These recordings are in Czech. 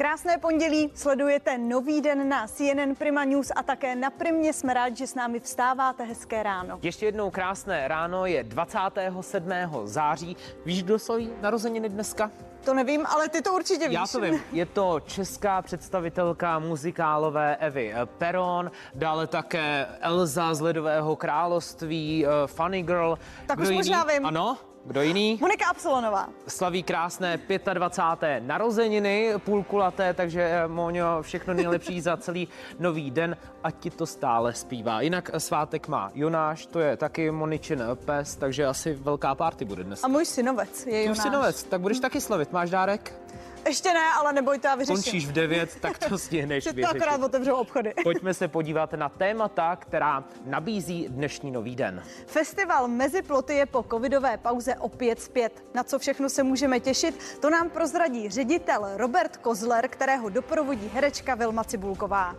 Krásné pondělí, sledujete nový den na CNN Prima News a také na Primě jsme rádi, že s námi vstáváte. Hezké ráno. Ještě jednou krásné ráno je 27. září. Víš, kdo jsou narozeniny dneska? To nevím, ale ty to určitě víš. Já to vím. Je to česká představitelka muzikálové Evy Peron, dále také Elza z Ledového království, uh, Funny Girl. Tak Kdo už jiný? možná vím. Ano, kdo jiný? Monika Absolonová. Slaví krásné 25. narozeniny, půlkulaté, takže eh, Moňo, všechno nejlepší za celý nový den, ať ti to stále zpívá. Jinak eh, svátek má Jonáš, to je taky Moničin pes, takže asi velká party bude dnes. A můj synovec je Jonáš. Můj synovec, tak budeš taky slavit. Máš dárek? Ještě ne, ale nebojte, já vyřeším. Končíš v 9, tak to stihneš vyřešit. to akorát otevřou obchody. Pojďme se podívat na témata, která nabízí dnešní nový den. Festival Mezi ploty je po covidové pauze opět zpět. Na co všechno se můžeme těšit, to nám prozradí ředitel Robert Kozler, kterého doprovodí herečka Vilma Cibulková.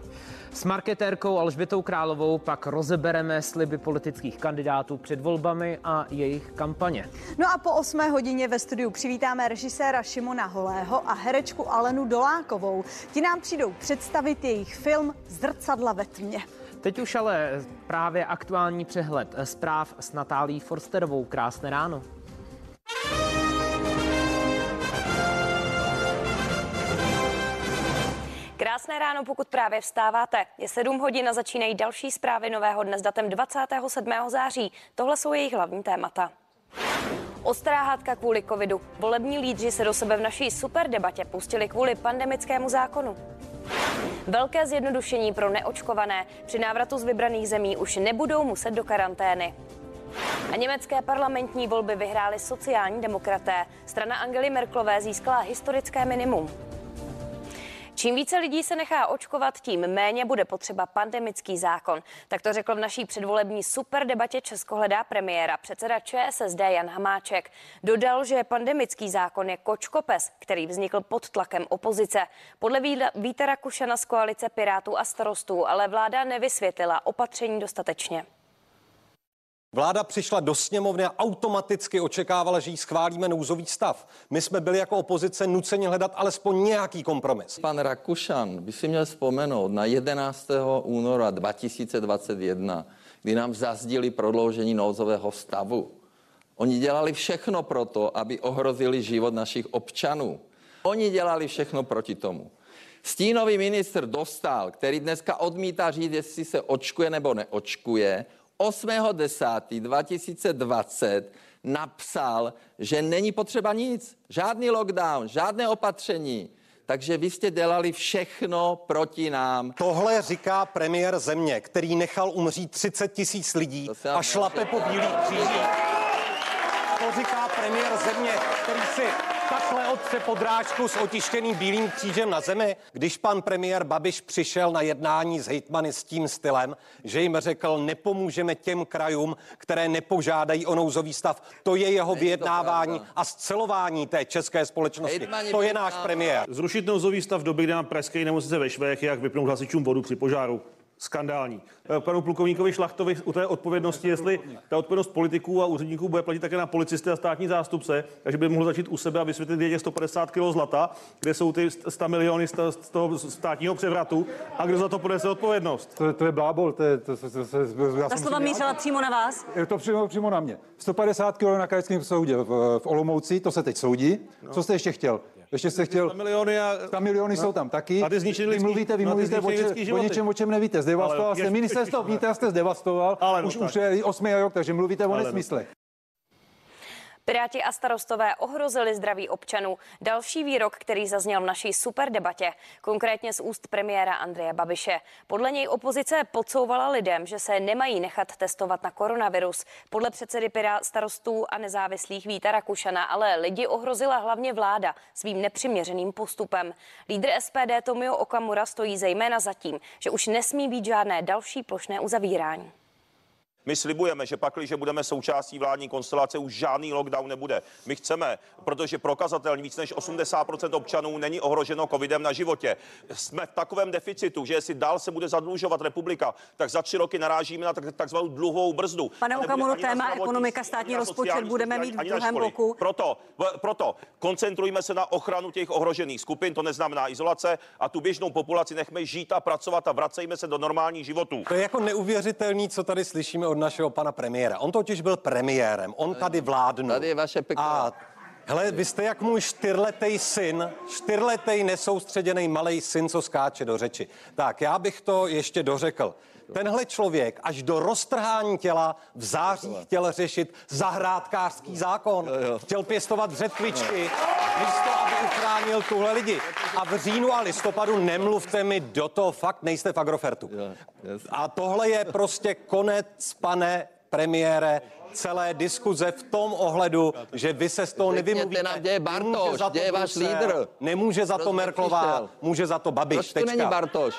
S marketérkou Alžbětou Královou pak rozebereme sliby politických kandidátů před volbami a jejich kampaně. No a po 8 hodině ve studiu přivítáme režiséra Šimona Holého a herečku Alenu Dolákovou. Ti nám přijdou představit jejich film Zrcadla ve tmě. Teď už ale právě aktuální přehled zpráv s Natálí Forsterovou. Krásné ráno. Krásné ráno, pokud právě vstáváte. Je 7 hodin a začínají další zprávy nového dne s datem 27. září. Tohle jsou jejich hlavní témata. Ostrá hádka kvůli covidu. Volební lídři se do sebe v naší super debatě pustili kvůli pandemickému zákonu. Velké zjednodušení pro neočkované. Při návratu z vybraných zemí už nebudou muset do karantény. A německé parlamentní volby vyhrály sociální demokraté. Strana Angely Merklové získala historické minimum. Čím více lidí se nechá očkovat, tím méně bude potřeba pandemický zákon. Tak to řekl v naší předvolební super debatě Česko hledá premiéra předseda ČSSD Jan Hamáček. Dodal, že pandemický zákon je kočkopes, který vznikl pod tlakem opozice. Podle Víta Rakušana z koalice Pirátů a starostů ale vláda nevysvětlila opatření dostatečně. Vláda přišla do sněmovny a automaticky očekávala, že jí schválíme nouzový stav. My jsme byli jako opozice nuceni hledat alespoň nějaký kompromis. Pan Rakušan by si měl vzpomenout na 11. února 2021, kdy nám zazdili prodloužení nouzového stavu. Oni dělali všechno pro to, aby ohrozili život našich občanů. Oni dělali všechno proti tomu. Stínový ministr Dostal, který dneska odmítá říct, jestli se očkuje nebo neočkuje, 8.10.2020 napsal, že není potřeba nic, žádný lockdown, žádné opatření. Takže vy jste dělali všechno proti nám. Tohle říká premiér země, který nechal umřít 30 tisíc lidí a šlape po bílých křížích. To říká premiér země, který si takhle otře podrážku s otištěným bílým křížem na zemi, když pan premiér Babiš přišel na jednání s hejtmany s tím stylem, že jim řekl, nepomůžeme těm krajům, které nepožádají o nouzový stav. To je jeho vyjednávání a scelování té české společnosti. Hejtmani to je náš premiér. Zrušit nouzový stav v době, kdy na pražské nemocnice ve Švech, jak vypnout hasičům vodu při požáru skandální. Eh, panu plukovníkovi Šlachtovi u té odpovědnosti, jestli ta odpovědnost politiků a úředníků bude platit také na policisty a státní zástupce, takže by mohl začít u sebe a vysvětlit, kde je 150 kg zlata, kde jsou ty 100 miliony z toho státního převratu a kdo za to ponese odpovědnost. To, to je blábol, to je... To, to, to, to, já Ta slova mířila přímo na vás? Je to přímo, přímo na mě. 150 kg na krajském soudě v, v Olomouci, to se teď soudí. No. Co jste ještě chtěl? Ještě jste chtěl... 100 miliony, a... 100 miliony no. jsou tam taky. A ty vy mluvíte, vy no, mluvíte o, če, o něčem, o čem nevíte. Zdevastoval jste ministerstvo vnitra, jste zdevastoval. Ale no, už, už je 8. rok, takže mluvíte o no nesmyslech. Piráti a starostové ohrozili zdraví občanů. Další výrok, který zazněl v naší super debatě, konkrétně z úst premiéra Andreje Babiše. Podle něj opozice podsouvala lidem, že se nemají nechat testovat na koronavirus. Podle předsedy Pirát starostů a nezávislých Víta Rakušana ale lidi ohrozila hlavně vláda svým nepřiměřeným postupem. Lídr SPD Tomio Okamura stojí zejména za tím, že už nesmí být žádné další plošné uzavírání. My slibujeme, že pak, když budeme součástí vládní konstelace, už žádný lockdown nebude. My chceme, protože prokazatelně víc než 80% občanů není ohroženo covidem na životě. Jsme v takovém deficitu, že jestli dál se bude zadlužovat republika, tak za tři roky narážíme na takzvanou dluhovou brzdu. Pane Okamuro, téma ekonomika, státní rozpočet budeme mít v druhém bloku. Proto, proto koncentrujme se na ochranu těch ohrožených skupin, to neznamená izolace, a tu běžnou populaci nechme žít a pracovat a vracejme se do normálních životů. To je jako neuvěřitelný, co tady slyšíme od našeho pana premiéra. On totiž byl premiérem, on tady vládnul. Tady je vaše peklo. A Hele, vy jste jak můj čtyřletý syn, čtyřletý nesoustředěný malý syn, co skáče do řeči. Tak, já bych to ještě dořekl. Tenhle člověk až do roztrhání těla v září chtěl řešit zahrádkářský zákon. Chtěl pěstovat řetkvičky, místo aby uchránil tuhle lidi. A v říjnu a listopadu nemluvte mi do toho, fakt nejste v Agrofertu. A tohle je prostě konec, pane premiére, celé diskuze v tom ohledu, že vy se z toho nevymluvíte. Nám, kde je Bartoš, kde je váš lídr? Nemůže za to Merklová, může za to Babiš. Proč tu není Bartoš?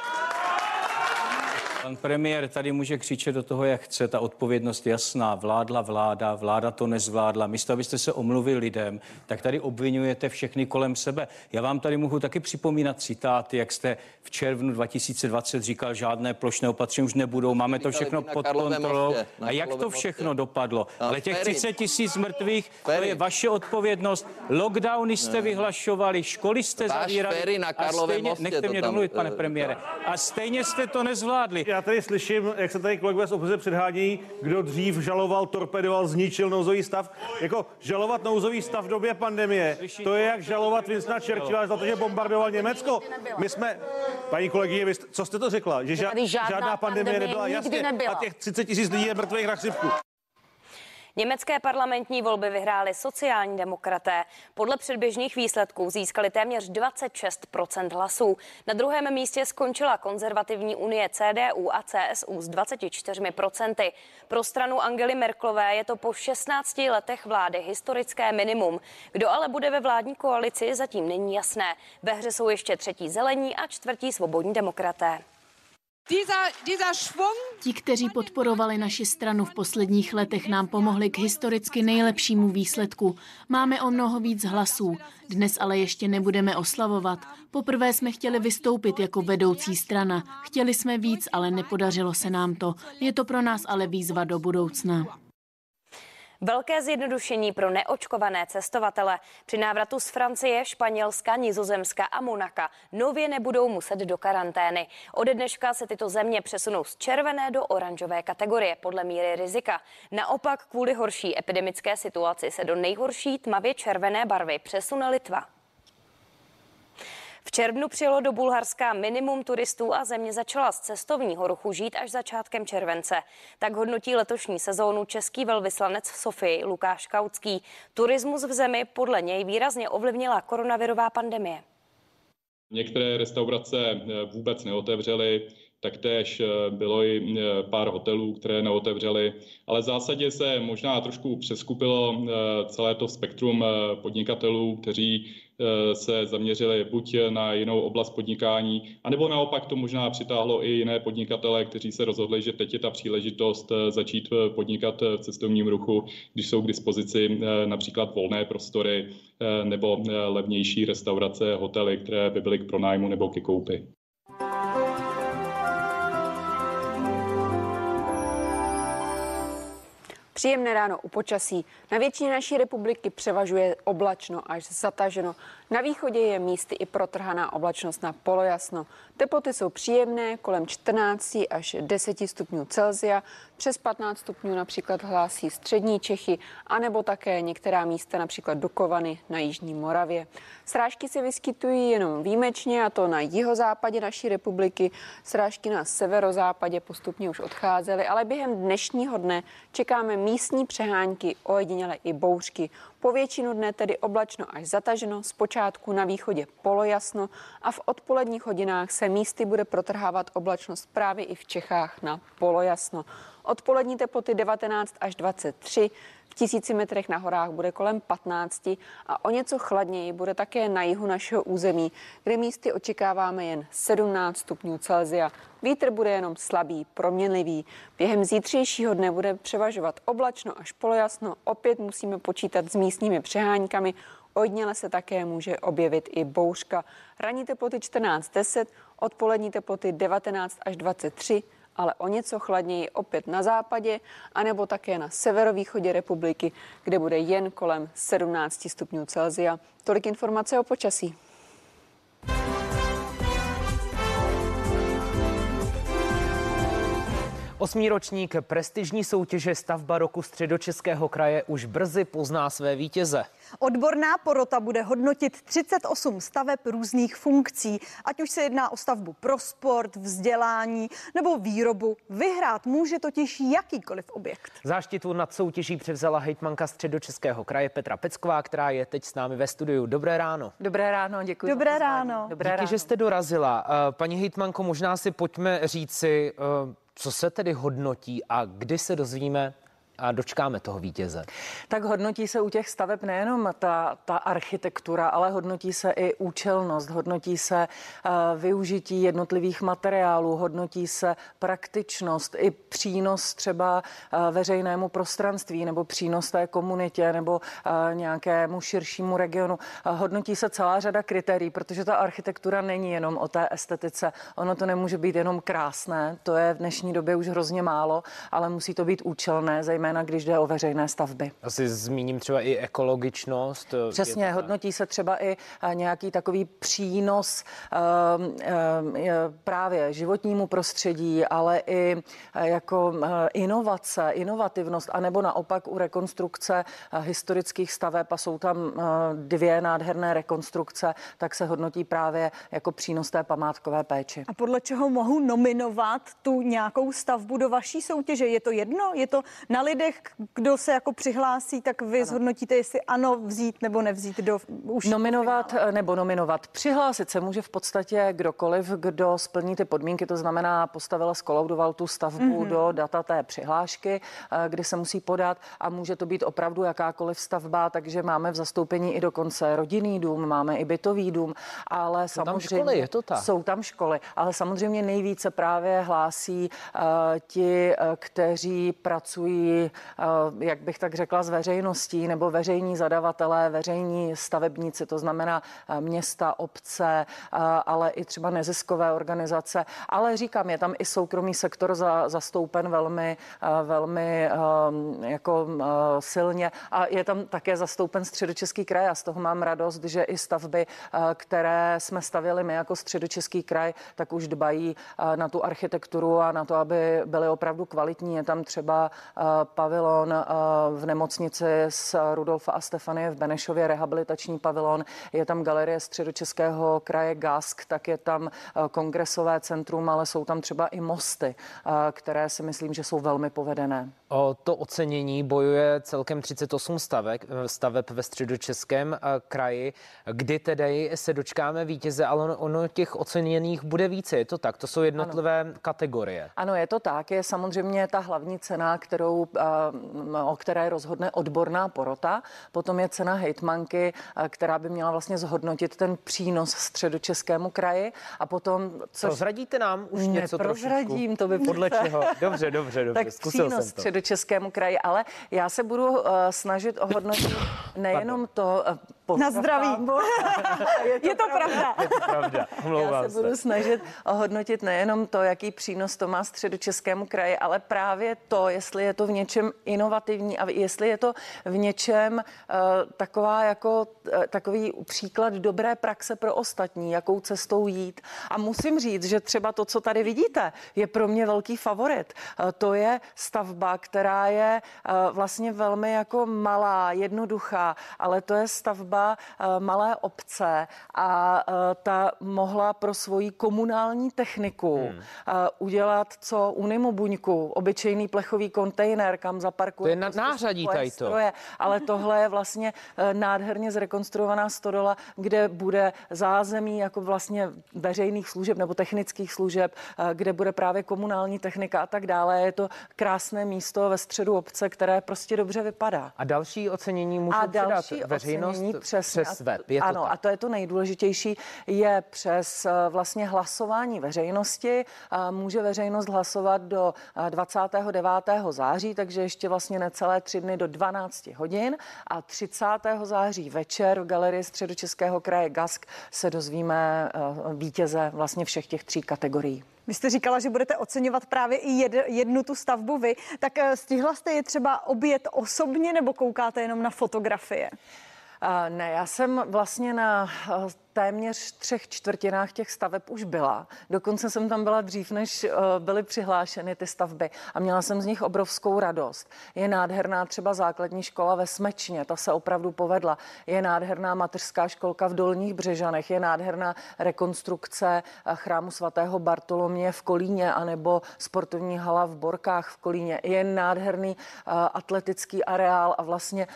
Pan premiér tady může křičet do toho, jak chce, ta odpovědnost jasná. Vládla vláda, vláda to nezvládla. Místo, abyste se omluvil lidem, tak tady obvinujete všechny kolem sebe. Já vám tady mohu taky připomínat citáty, jak jste v červnu 2020 říkal, žádné plošné opatření už nebudou, máme to všechno pod kontrolou. A jak to všechno dopadlo? Ale těch 30 tisíc mrtvých, to je vaše odpovědnost. Lockdowny jste vyhlašovali, školy jste zavírali. a stejně, nechte mě domluvit, pane premiére. A stejně jste to nezvládli já tady slyším, jak se tady kolegové z opozice předhání, kdo dřív žaloval, torpedoval, zničil nouzový stav. Jako žalovat nouzový stav v době pandemie, to je jak žalovat Vincenta Churchilla za to, že bombardoval Německo. My jsme, paní kolegyně, vy, co jste to řekla? Že ža- žádná pandemie nebyla, jasně. A těch 30 tisíc lidí je mrtvých na chřipku. Německé parlamentní volby vyhrály sociální demokraté. Podle předběžných výsledků získali téměř 26% hlasů. Na druhém místě skončila konzervativní unie CDU a CSU s 24% Pro stranu Angely Merklové je to po 16 letech vlády historické minimum. Kdo ale bude ve vládní koalici, zatím není jasné. Ve hře jsou ještě třetí zelení a čtvrtí svobodní demokraté. Ti, kteří podporovali naši stranu v posledních letech, nám pomohli k historicky nejlepšímu výsledku. Máme o mnoho víc hlasů. Dnes ale ještě nebudeme oslavovat. Poprvé jsme chtěli vystoupit jako vedoucí strana. Chtěli jsme víc, ale nepodařilo se nám to. Je to pro nás ale výzva do budoucna. Velké zjednodušení pro neočkované cestovatele. Při návratu z Francie, Španělska, Nizozemska a Monaka nově nebudou muset do karantény. Ode dneška se tyto země přesunou z červené do oranžové kategorie podle míry rizika. Naopak kvůli horší epidemické situaci se do nejhorší tmavě červené barvy přesune Litva. V červnu přijelo do Bulharska minimum turistů a země začala z cestovního ruchu žít až začátkem července. Tak hodnotí letošní sezónu český velvyslanec v Sofii Lukáš Kautský. Turismus v zemi podle něj výrazně ovlivnila koronavirová pandemie. Některé restaurace eh, vůbec neotevřely, taktéž eh, bylo i eh, pár hotelů, které neotevřely, ale v zásadě se možná trošku přeskupilo celé to spektrum podnikatelů, kteří se zaměřili buď na jinou oblast podnikání, anebo naopak to možná přitáhlo i jiné podnikatele, kteří se rozhodli, že teď je ta příležitost eh, začít eh, podnikat v cestovním ruchu, když jsou k dispozici například volné prostory nebo levnější restaurace, hotely, které by byly k pronájmu nebo ke koupi. Příjemné ráno u počasí. Na většině naší republiky převažuje oblačno až zataženo. Na východě je místy i protrhaná oblačnost na polojasno. Teploty jsou příjemné, kolem 14 až 10 stupňů Celzia. Přes 15 stupňů například hlásí střední Čechy, anebo také některá místa, například Dukovany na Jižní Moravě. Srážky se vyskytují jenom výjimečně, a to na jihozápadě naší republiky. Srážky na severozápadě postupně už odcházely, ale během dnešního dne čekáme místní přehánky, ojediněle i bouřky. Po většinu dne tedy oblačno až zataženo, zpočátku na východě polojasno a v odpoledních hodinách se místy bude protrhávat oblačnost právě i v Čechách na polojasno. Odpolední teploty 19 až 23, v tisíci metrech na horách bude kolem 15 a o něco chladněji bude také na jihu našeho území, kde místy očekáváme jen 17 stupňů Celzia. Vítr bude jenom slabý, proměnlivý. Během zítřejšího dne bude převažovat oblačno až polojasno. Opět musíme počítat s místními přeháňkami. Ojdněle se také může objevit i bouřka. Ranní teploty 14-10, odpolední teploty 19 až 23, ale o něco chladněji opět na západě, anebo také na severovýchodě republiky, kde bude jen kolem 17 stupňů Celzia. Tolik informace o počasí. Osmý ročník prestižní soutěže stavba roku středočeského kraje už brzy pozná své vítěze. Odborná porota bude hodnotit 38 staveb různých funkcí, ať už se jedná o stavbu pro sport, vzdělání nebo výrobu. Vyhrát může totiž jakýkoliv objekt. Záštitu nad soutěží převzala hejtmanka středočeského kraje Petra Pecková, která je teď s námi ve studiu. Dobré ráno. Dobré ráno, děkuji. Dobré ráno. Dobré Díky, ráno. že jste dorazila. Eh, paní hejtmanko, možná si pojďme říci, eh, co se tedy hodnotí a kdy se dozvíme a dočkáme toho vítěze. Tak hodnotí se u těch staveb nejenom ta, ta architektura, ale hodnotí se i účelnost, hodnotí se uh, využití jednotlivých materiálů, hodnotí se praktičnost i přínos třeba uh, veřejnému prostranství nebo přínos té komunitě nebo uh, nějakému širšímu regionu. Uh, hodnotí se celá řada kritérií, protože ta architektura není jenom o té estetice. Ono to nemůže být jenom krásné, to je v dnešní době už hrozně málo, ale musí to být účelné, zejména zejména když jde o veřejné stavby. Asi zmíním třeba i ekologičnost. Přesně, hodnotí se třeba i eh, nějaký takový přínos uh, uh, právě životnímu prostředí, ale i jako inovace, inovativnost, anebo naopak u rekonstrukce historických staveb a jsou tam dvě nádherné rekonstrukce, tak se hodnotí právě jako přínos té památkové péči. A podle čeho mohu nominovat tu nějakou stavbu do vaší soutěže? Je to jedno? Je to na lidech, kdo se jako přihlásí, tak vy ano. zhodnotíte, jestli ano vzít nebo nevzít do už Nominovat nebo nominovat. Přihlásit se může v podstatě kdokoliv, kdo splní ty podmínky, to znamená postavil, skolaudoval tu stavbu mm-hmm. do data té přihlášky, eh, kdy se musí podat a může to být opravdu jakákoliv stavba, takže máme v zastoupení i dokonce rodinný dům, máme i bytový dům, ale jsou samozřejmě tam školy, je to tak. jsou tam školy, ale samozřejmě nejvíce právě hlásí uh, ti, uh, kteří pracují Eh, jak bych tak řekla, z veřejností nebo veřejní zadavatelé, veřejní stavebníci, to znamená eh, města, obce, eh, ale i třeba neziskové organizace. Ale říkám, je tam i soukromý sektor za, zastoupen velmi, velmi jako silně a je tam také zastoupen středočeský kraj a z toho mám radost, že i stavby, které jsme stavili my jako středočeský kraj, tak už dbají na tu architekturu a na to, aby byly opravdu kvalitní. Je tam třeba pavilon eh, v nemocnici s Rudolfa a Stefanie v Benešově, rehabilitační pavilon, je tam galerie středočeského kraje GASK, tak je tam eh, kongresové centrum, ale jsou tam třeba i mosty, eh, které si myslím, že jsou velmi povedené. O to ocenění bojuje celkem 38 stavek, staveb ve středočeském kraji, kdy tedy se dočkáme vítěze, ale ono těch oceněných bude více, je to tak? To jsou jednotlivé ano. kategorie. Ano, je to tak. Je samozřejmě ta hlavní cena, kterou o které rozhodne odborná porota. Potom je cena hejtmanky, která by měla vlastně zhodnotit ten přínos středočeskému kraji. A potom... Co Prozradíte nám už něco Prozradím, to by Podle čeho? Dobře, dobře, dobře. Tak Zkusil přínos jsem to. středočeskému kraji, ale já se budu uh, snažit ohodnotit nejenom to, uh, Na zdraví. je to, je to pravda. Je to pravda. Já se, se budu snažit ohodnotit nejenom to, jaký přínos to má středočeskému kraji, ale právě to, jestli je to v něčem inovativní a jestli je to v něčem uh, taková jako uh, takový příklad dobré praxe pro ostatní, jakou cestou jít. A musím říct, že třeba to, co tady vidíte, je pro mě velký favorit. Uh, to je stavba, která je vlastně velmi jako malá, jednoduchá, ale to je stavba malé obce a ta mohla pro svoji komunální techniku hmm. udělat co Unimo buňku, obyčejný plechový kontejner, kam zaparkuje. To je na prostě nářadí tady to. Stroje, ale tohle je vlastně nádherně zrekonstruovaná stodola, kde bude zázemí jako vlastně veřejných služeb nebo technických služeb, kde bude právě komunální technika a tak dále. Je to krásné místo ve středu obce, které prostě dobře vypadá. A další ocenění může a další veřejnost ocenění přes, přes web. Je to ano, tak? a to je to nejdůležitější, je přes eh, vlastně hlasování veřejnosti. Může veřejnost hlasovat do 29. Eh, září, takže ještě vlastně necelé tři dny do 12 hodin a 30. září večer v galerii Středočeského kraje GASK se dozvíme eh, vítěze vlastně všech těch tří kategorií. Vy jste říkala, že budete oceňovat právě i jed, jednu tu stavbu vy. Tak eh, stihla jste je třeba obět osobně nebo koukáte jenom na fotografie? Ne, já jsem vlastně na eh, téměř třech čtvrtinách těch staveb už byla. Dokonce jsem tam byla dřív, než eh, byly přihlášeny ty stavby a měla jsem z nich obrovskou radost. Je nádherná třeba základní škola ve Smečně, ta se opravdu povedla. Je nádherná mateřská školka v Dolních Břežanech, je nádherná rekonstrukce eh, chrámu svatého Bartolomě v Kolíně anebo sportovní hala v Borkách v Kolíně. Je nádherný eh, atletický areál a vlastně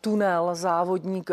tunel, závodník,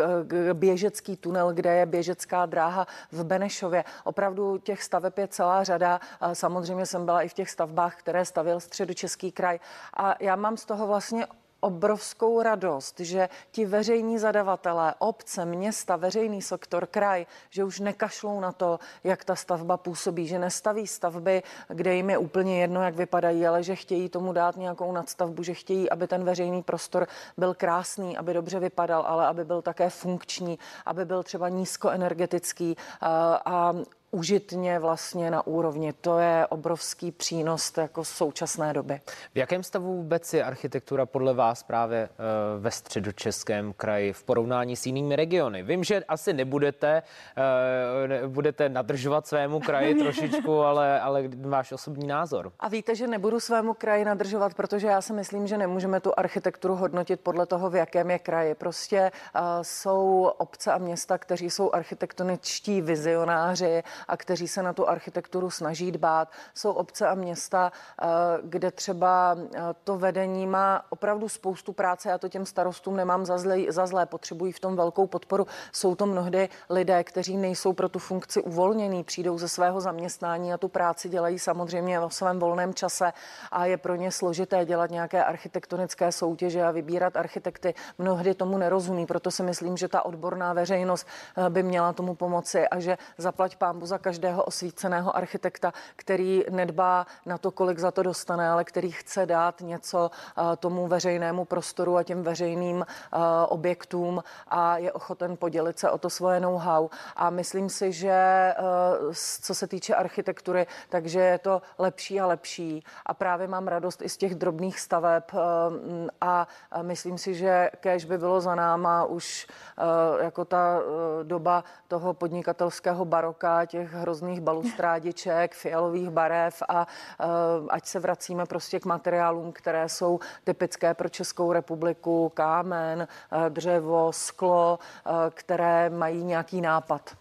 běžecký tunel, kde je běžecká dráha v Benešově. Opravdu těch staveb je celá řada. Samozřejmě jsem byla i v těch stavbách, které stavil středočeský kraj. A já mám z toho vlastně obrovskou radost, že ti veřejní zadavatelé, obce, města, veřejný sektor, kraj, že už nekašlou na to, jak ta stavba působí, že nestaví stavby, kde jim je úplně jedno, jak vypadají, ale že chtějí tomu dát nějakou nadstavbu, že chtějí, aby ten veřejný prostor byl krásný, aby dobře vypadal, ale aby byl také funkční, aby byl třeba nízkoenergetický a, užitně vlastně na úrovni. To je obrovský přínos jako současné doby. V jakém stavu vůbec je architektura podle vás právě eh, ve středočeském kraji v porovnání s jinými regiony? Vím, že asi nebudete, eh, budete nadržovat svému kraji trošičku, ale, ale váš osobní názor. A víte, že nebudu svému kraji nadržovat, protože já si myslím, že nemůžeme tu architekturu hodnotit podle toho, v jakém je kraji. Prostě uh, jsou obce a města, kteří jsou architektoničtí vizionáři a kteří se na tu architekturu snaží dbát. Jsou obce a města, eh, kde třeba eh, to vedení má opravdu spoustu práce. Já to těm starostům nemám za zlé, za zlé potřebují v tom velkou podporu. Jsou to mnohdy lidé, kteří nejsou pro tu funkci uvolnění, přijdou ze svého zaměstnání a tu práci dělají samozřejmě ve svém volném čase a je pro ně složité dělat nějaké architektonické soutěže a vybírat architekty. Mnohdy tomu nerozumí, proto si myslím, že ta odborná veřejnost eh, by měla tomu pomoci a že zaplať pámbu za každého osvíceného architekta, který nedbá na to, kolik za to dostane, ale který chce dát něco eh, tomu veřejnému prostoru a těm veřejným eh, objektům a je ochoten podělit se o to svoje know-how. A myslím si, že eh, co se týče architektury, takže je to lepší a lepší. A právě mám radost i z těch drobných staveb a myslím si, že kež by bylo za náma už jako ta doba toho podnikatelského baroka, těch těch hrozných balustrádiček, fialových barev a uh, ať se vracíme prostě k materiálům, které jsou typické pro Českou republiku, kámen, uh, dřevo, sklo, uh, které mají nějaký nápad.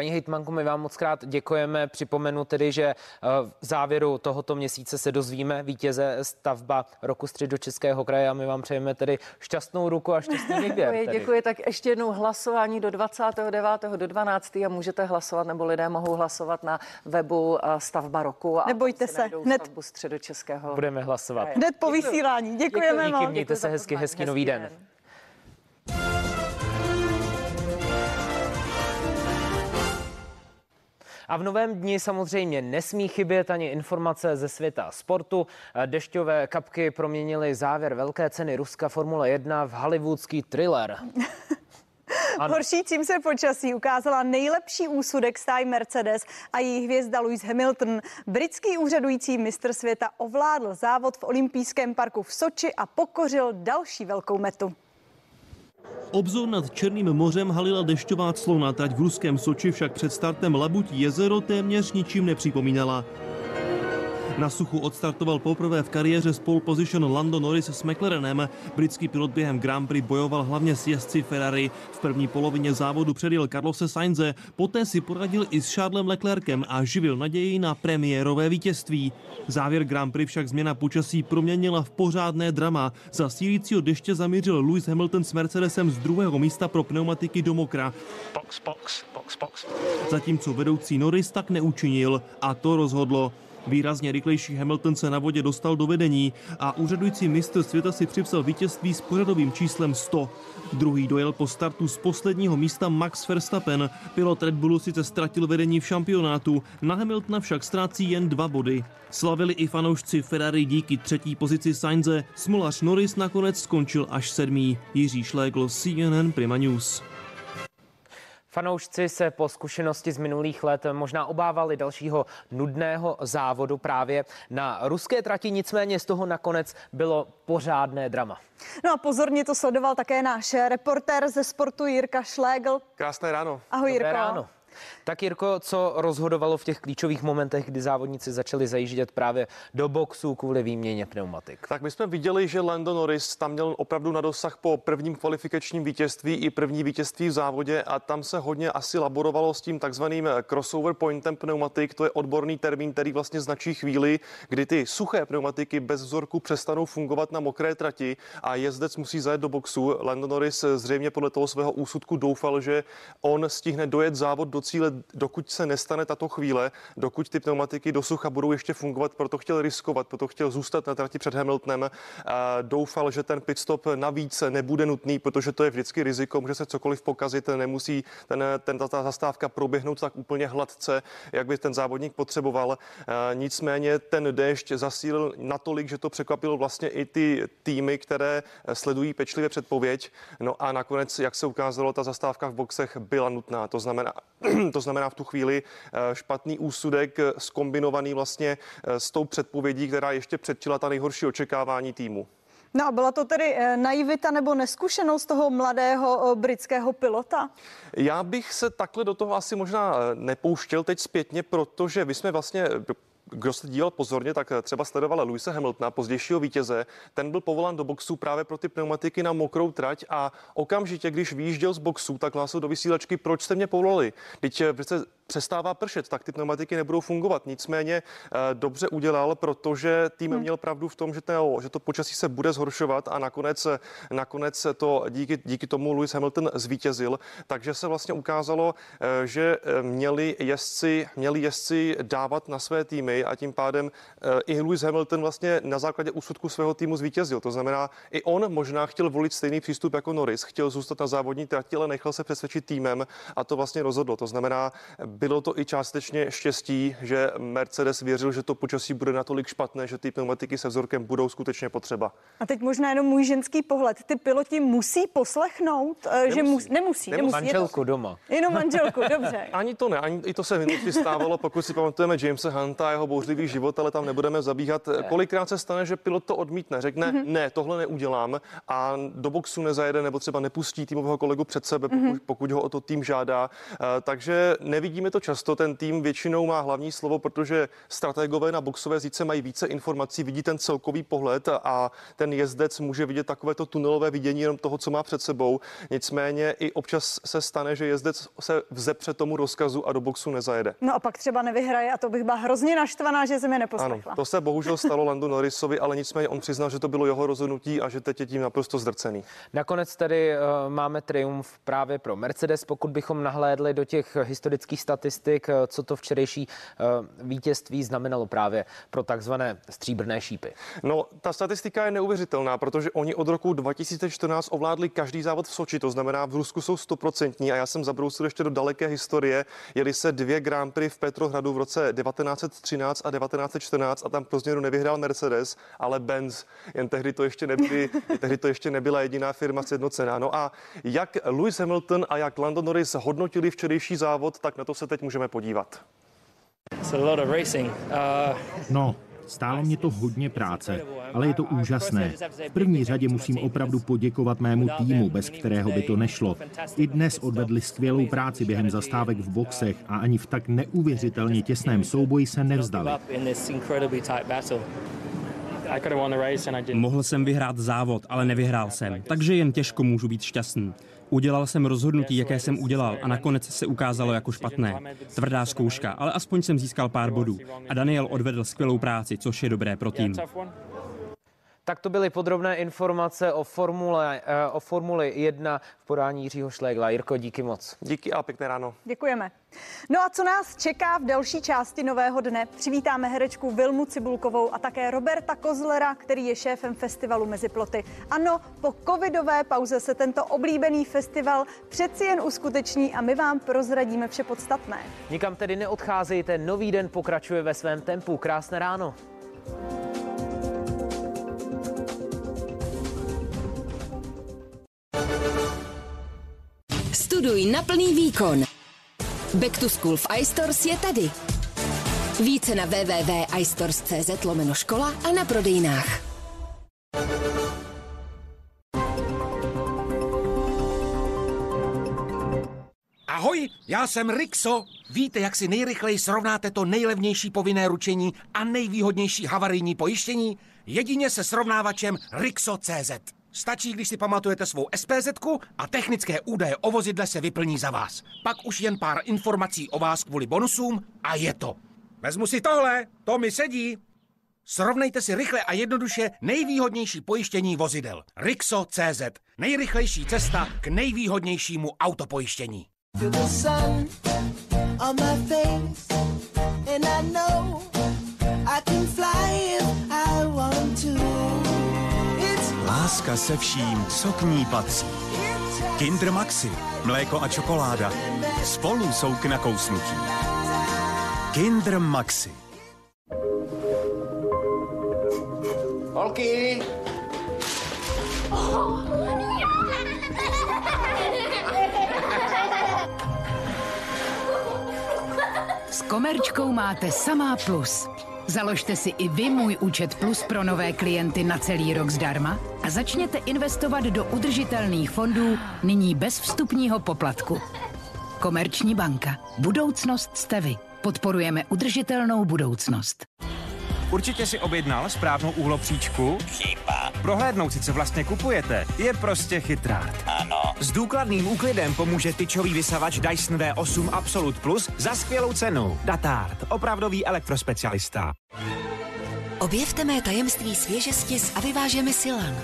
Paní hejtmanku, my vám moc krát děkujeme. Připomenu tedy, že eh, v závěru tohoto měsíce se dozvíme vítěze stavba roku středočeského kraje a my vám přejeme tedy šťastnou ruku a šťastný výběr. Děkuji, děkuji. Tak ještě jednou hlasování do 29. do 12. a můžete hlasovat, nebo lidé mohou hlasovat na webu eh, stavba roku. A Nebojte se, hned středočeského. Budeme hlasovat. Hned po vysílání. Děkujeme Díky, vám. Mějte se hezky, hezký nový den. den. A v novém dni samozřejmě nesmí chybět ani informace ze světa sportu. Dešťové kapky proměnily závěr velké ceny Ruska Formule 1 v hollywoodský thriller. Ano. Horšícím se počasí ukázala nejlepší úsudek stáj Mercedes a její hvězda Lewis Hamilton. Britský úřadující mistr světa ovládl závod v olympijském parku v Soči a pokořil další velkou metu. Obzor nad Černým mořem halila dešťová clona, tať v ruském Soči však před startem labutí jezero téměř ničím nepřipomínala. Na suchu odstartoval poprvé v kariéře pole position Lando Norris s McLarenem. Britský pilot během Grand Prix bojoval hlavně s jezdci Ferrari. V první polovině závodu předjel Carlose Sainze, poté si poradil i s Charlesem Leclerkem a živil naději na premiérové vítězství. Závěr Grand Prix však změna počasí proměnila v pořádné drama. Za sílícího deště zamířil Lewis Hamilton s Mercedesem z druhého místa pro pneumatiky do mokra. Box, box, box, box. Zatímco vedoucí Norris tak neučinil a to rozhodlo. Výrazně rychlejší Hamilton se na vodě dostal do vedení a úřadující mistr světa si připsal vítězství s pořadovým číslem 100. Druhý dojel po startu z posledního místa Max Verstappen. Pilot Red Bullu sice ztratil vedení v šampionátu, na Hamiltona však ztrácí jen dva body. Slavili i fanoušci Ferrari díky třetí pozici Sainze. Smolař Norris nakonec skončil až sedmý. Jiří Šlégl, CNN Prima News. Fanoušci se po zkušenosti z minulých let možná obávali dalšího nudného závodu právě na ruské trati, nicméně z toho nakonec bylo pořádné drama. No a pozorně to sledoval také náš reportér ze sportu Jirka Šlégl. Krásné ráno. Ahoj Jirko. Dobré ráno. Tak Jirko, co rozhodovalo v těch klíčových momentech, kdy závodníci začali zajíždět právě do boxu kvůli výměně pneumatik? Tak my jsme viděli, že Lando Norris tam měl opravdu na dosah po prvním kvalifikačním vítězství i první vítězství v závodě a tam se hodně asi laborovalo s tím takzvaným crossover pointem pneumatik. To je odborný termín, který vlastně značí chvíli, kdy ty suché pneumatiky bez vzorku přestanou fungovat na mokré trati a jezdec musí zajet do boxu. Lando Norris zřejmě podle toho svého úsudku doufal, že on stihne dojet závod do cíle, dokud se nestane tato chvíle, dokud ty pneumatiky do sucha budou ještě fungovat, proto chtěl riskovat, proto chtěl zůstat na trati před Hamiltonem. A doufal, že ten pitstop navíc nebude nutný, protože to je vždycky riziko, může se cokoliv pokazit, nemusí ten, ten, ta zastávka proběhnout tak úplně hladce, jak by ten závodník potřeboval. A nicméně ten déšť zasílil natolik, že to překvapilo vlastně i ty týmy, které sledují pečlivě předpověď. No a nakonec, jak se ukázalo, ta zastávka v boxech byla nutná. To znamená, to znamená v tu chvíli eh, špatný úsudek skombinovaný vlastně eh, s tou předpovědí, která ještě předčila ta nejhorší očekávání týmu. No a byla to tedy eh, naivita nebo neskušenost toho mladého britského pilota? Já bych se takhle do toho asi možná nepouštěl teď zpětně, protože my jsme vlastně kdo se díval pozorně, tak třeba sledovala Luise Hamiltona, pozdějšího vítěze. Ten byl povolán do boxu právě pro ty pneumatiky na mokrou trať a okamžitě, když výjížděl z boxu, tak hlásil do vysílačky, proč jste mě povolali. Teď přece přestává pršet, tak ty pneumatiky nebudou fungovat. Nicméně eh, dobře udělal, protože tým hmm. měl pravdu v tom, že to, že to počasí se bude zhoršovat a nakonec, nakonec to díky, díky tomu Lewis Hamilton zvítězil. Takže se vlastně ukázalo, eh, že eh, měli jezdci, měli jezdci dávat na své týmy a tím pádem i Lewis Hamilton vlastně na základě úsudku svého týmu zvítězil. To znamená, i on možná chtěl volit stejný přístup jako Norris, chtěl zůstat na závodní trati, ale nechal se přesvědčit týmem a to vlastně rozhodlo. To znamená, bylo to i částečně štěstí, že Mercedes věřil, že to počasí bude natolik špatné, že ty pneumatiky se vzorkem budou skutečně potřeba. A teď možná jenom můj ženský pohled. Ty piloti musí poslechnout, eh, nemusí. že mus, nemusí. nemusí. Manželku doma. Jenom manželku, dobře. Ani to ne, ani i to se v stávalo, pokud si pamatujeme Jamesa Hunta a jeho bouřlivý život, ale tam nebudeme zabíhat. Ne. Kolikrát se stane, že pilot to odmítne, řekne, mm-hmm. ne, tohle neudělám a do boxu nezajede nebo třeba nepustí týmového kolegu před sebe, pokud, mm-hmm. pokud ho o to tým žádá. Uh, takže nevidíme to často. Ten tým většinou má hlavní slovo, protože strategové na boxové zíce mají více informací, vidí ten celkový pohled a ten jezdec může vidět takovéto tunelové vidění jenom toho, co má před sebou. Nicméně i občas se stane, že jezdec se vzepře tomu rozkazu a do boxu nezajede. No a pak třeba nevyhraje a to bych byla hrozně naštvaná, že jsem je neposlechla. Ano, to se bohužel stalo Landu Norrisovi, ale nicméně on přiznal, že to bylo jeho rozhodnutí a že teď je tím naprosto zdrcený. Nakonec tedy uh, máme triumf právě pro Mercedes, pokud bychom nahlédli do těch historických statistik eh, co to včerejší eh, vítězství znamenalo právě pro takzvané stříbrné šípy. No, ta statistika je neuvěřitelná, protože oni od roku 2014 ovládli každý závod v Soči, to znamená v Rusku jsou stoprocentní a já jsem zabrousil ještě do daleké historie. Jeli se dvě Grand Prix v Petrohradu v roce 1913 a 1914 a tam pro změnu nevyhrál Mercedes, ale Benz. Jen tehdy to ještě, nebyly, tehdy to ještě nebyla jediná firma sjednocená. No a jak Lewis Hamilton a jak Lando Norris hodnotili včerejší závod, tak na to se teď můžeme podívat. Uh, no, Stálo mě to hodně práce, ale je to úžasné. V první řadě musím opravdu poděkovat mému týmu, bez kterého by to nešlo. I dnes odvedli skvělou práci během zastávek v boxech a ani v tak neuvěřitelně těsném souboji se nevzdali. Mohl jsem vyhrát závod, ale nevyhrál jsem, takže jen těžko můžu být šťastný. Udělal jsem rozhodnutí, jaké jsem udělal a nakonec se ukázalo jako špatné. Tvrdá zkouška, ale aspoň jsem získal pár bodů. A Daniel odvedl skvělou práci, což je dobré pro tým. Tak to byly podrobné informace o formule, eh, o formuli 1 v podání Jiřího Šlégla. Jirko, díky moc. Díky a pěkné ráno. Děkujeme. No a co nás čeká v další části Nového dne? Přivítáme herečku Vilmu Cibulkovou a také Roberta Kozlera, který je šéfem festivalu Meziploty. Ano, po covidové pauze se tento oblíbený festival přeci jen uskuteční a my vám prozradíme vše podstatné. Nikam tedy neodcházejte, nový den pokračuje ve svém tempu. Krásné ráno. Studuj na plný výkon. Back to School v iStores je tady. Více na www.istores.cz lomeno škola a na prodejnách. Ahoj, já jsem Rixo. Víte, jak si nejrychleji srovnáte to nejlevnější povinné ručení a nejvýhodnější havarijní pojištění? Jedině se srovnávačem Rixo.cz. Stačí, když si pamatujete svou SPZ a technické údaje o vozidle se vyplní za vás. Pak už jen pár informací o vás kvůli bonusům a je to. Vezmu si tohle, to mi sedí. Srovnejte si rychle a jednoduše nejvýhodnější pojištění vozidel. Rixo.cz. Nejrychlejší cesta k nejvýhodnějšímu autopojištění. I Láska se vším, co k ní patří. Kinder Maxi, mléko a čokoláda. Spolu jsou k nakousnutí. Kinder Maxi. Holky! S komerčkou máte samá plus. Založte si i vy můj účet Plus pro nové klienty na celý rok zdarma a začněte investovat do udržitelných fondů nyní bez vstupního poplatku. Komerční banka. Budoucnost jste vy. Podporujeme udržitelnou budoucnost. Určitě si objednal správnou úhlopříčku? Chyba. Prohlédnout si, co vlastně kupujete, je prostě chytrá. Ano. S důkladným úklidem pomůže tyčový vysavač Dyson V8 Absolute Plus za skvělou cenu. Datard, opravdový elektrospecialista. Objevte mé tajemství svěžesti s Avivážemi Silan.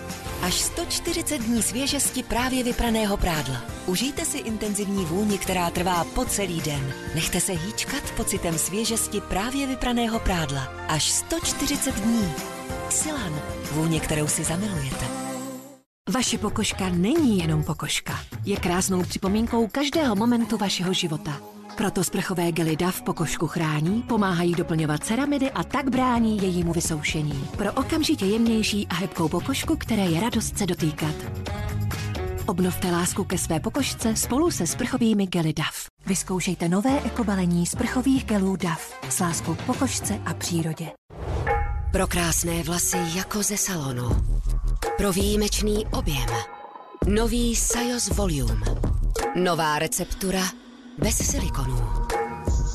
Až 140 dní svěžesti právě vypraného prádla. Užijte si intenzivní vůni, která trvá po celý den. Nechte se hýčkat pocitem svěžesti právě vypraného prádla. Až 140 dní. Silan. Vůně, kterou si zamilujete. Vaše pokožka není jenom pokožka. Je krásnou připomínkou každého momentu vašeho života. Proto sprchové gely DAV pokožku chrání, pomáhají doplňovat ceramidy a tak brání jejímu vysoušení. Pro okamžitě jemnější a hebkou pokožku, které je radost se dotýkat. Obnovte lásku ke své pokožce spolu se sprchovými gely DAV. Vyzkoušejte nové ekobalení sprchových gelů DAV s láskou k pokožce a přírodě. Pro krásné vlasy jako ze salonu. Pro výjimečný objem. Nový Sajos Volume. Nová receptura bez silikonů.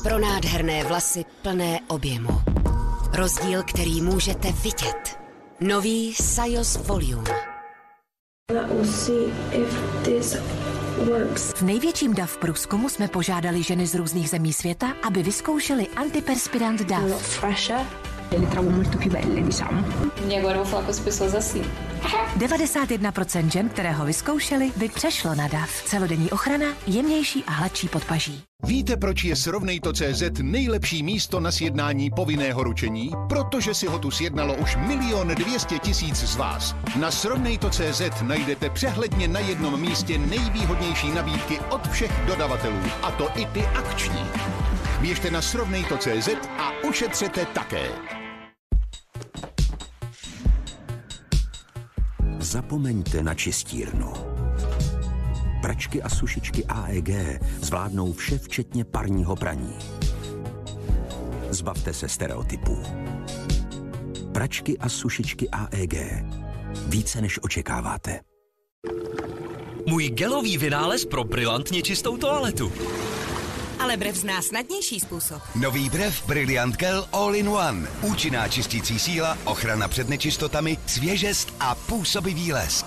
Pro nádherné vlasy plné objemu. Rozdíl, který můžete vidět. Nový Sajos Volume. V největším DAV průzkumu jsme požádali ženy z různých zemí světa, aby vyzkoušeli antiperspirant DAV. Le trovo molto più belle, diciamo. E agora vou falar com as pessoas assim. 91% žen, které ho vyzkoušeli, by přešlo na DAV. Celodenní ochrana, jemnější a hladší podpaží. Víte, proč je Srovnejto.cz nejlepší místo na sjednání povinného ručení? Protože si ho tu sjednalo už milion dvěstě tisíc z vás. Na Srovnejto.cz najdete přehledně na jednom místě nejvýhodnější nabídky od všech dodavatelů, a to i ty akční. Běžte na Srovnejto.cz a ušetřete také. Zapomeňte na čistírnu. Pračky a sušičky AEG zvládnou vše včetně parního praní. Zbavte se stereotypů. Pračky a sušičky AEG. Více než očekáváte. Můj gelový vynález pro brilantně čistou toaletu. Ale Brev zná snadnější způsob. Nový Brev Brilliant Gel All-in-One. Účinná čistící síla, ochrana před nečistotami, svěžest a působivý lesk.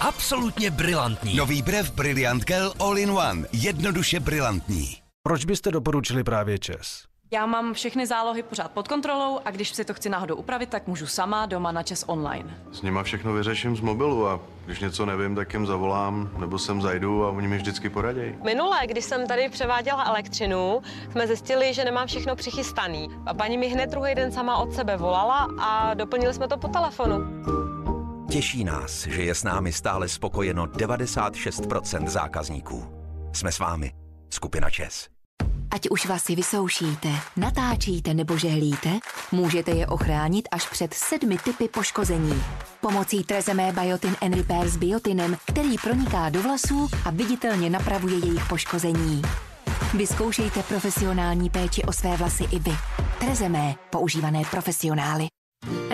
Absolutně brilantní. Nový Brev Brilliant Gel All-in-One. Jednoduše brilantní. Proč byste doporučili právě ČES? Já mám všechny zálohy pořád pod kontrolou a když si to chci náhodou upravit, tak můžu sama doma na čas online. S nima všechno vyřeším z mobilu a když něco nevím, tak jim zavolám nebo sem zajdu a oni mi vždycky poradějí. Minule, když jsem tady převáděla elektřinu, jsme zjistili, že nemám všechno přichystaný. A paní mi hned druhý den sama od sebe volala a doplnili jsme to po telefonu. Těší nás, že je s námi stále spokojeno 96% zákazníků. Jsme s vámi. Skupina ČES. Ať už vlasy vysoušíte, natáčíte nebo žehlíte, můžete je ochránit až před sedmi typy poškození. Pomocí Trezemé Biotin and Repair s biotinem, který proniká do vlasů a viditelně napravuje jejich poškození. Vyzkoušejte profesionální péči o své vlasy i vy. Trezemé, používané profesionály.